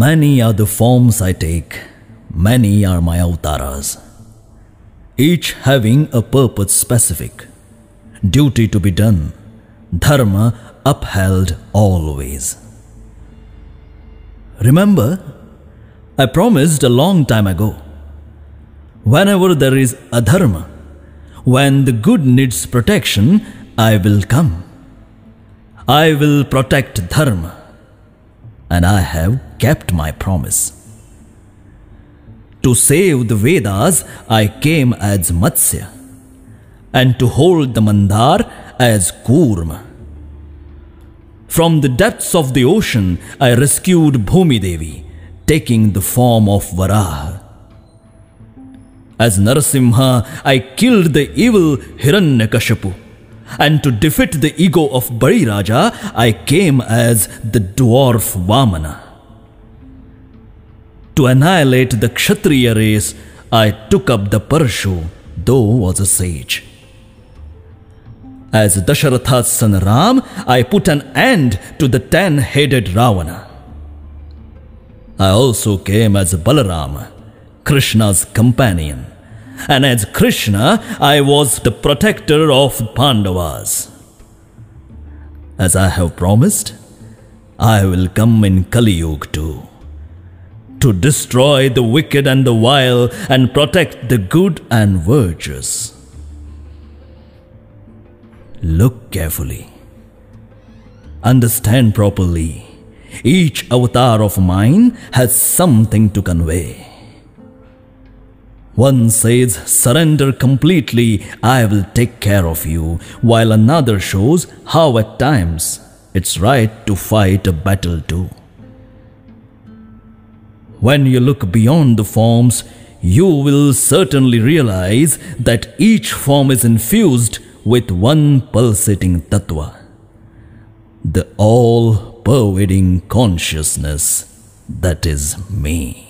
Many are the forms I take, many are my avtaras, each having a purpose specific, duty to be done, dharma upheld always. Remember, I promised a long time ago. Whenever there is adharma, when the good needs protection, I will come. I will protect dharma and I have kept my promise. To save the Vedas, I came as Matsya, and to hold the Mandar as Kurma. From the depths of the ocean, I rescued Bhumi Devi, taking the form of Varaha. As Narasimha, I killed the evil Hiranyakashipu and to defeat the ego of Bali Raja, I came as the dwarf Vamana. To annihilate the Kshatriya race, I took up the Parshu, though was a sage. As Dasharatha's son Ram, I put an end to the ten-headed Ravana. I also came as Balaram, Krishna's companion and as Krishna, I was the protector of Pandavas. As I have promised, I will come in Kali Yuga too, to destroy the wicked and the vile and protect the good and virtuous. Look carefully. Understand properly. Each avatar of mine has something to convey. One says, surrender completely, I will take care of you, while another shows how at times it's right to fight a battle too. When you look beyond the forms, you will certainly realize that each form is infused with one pulsating tattva, the all pervading consciousness that is me.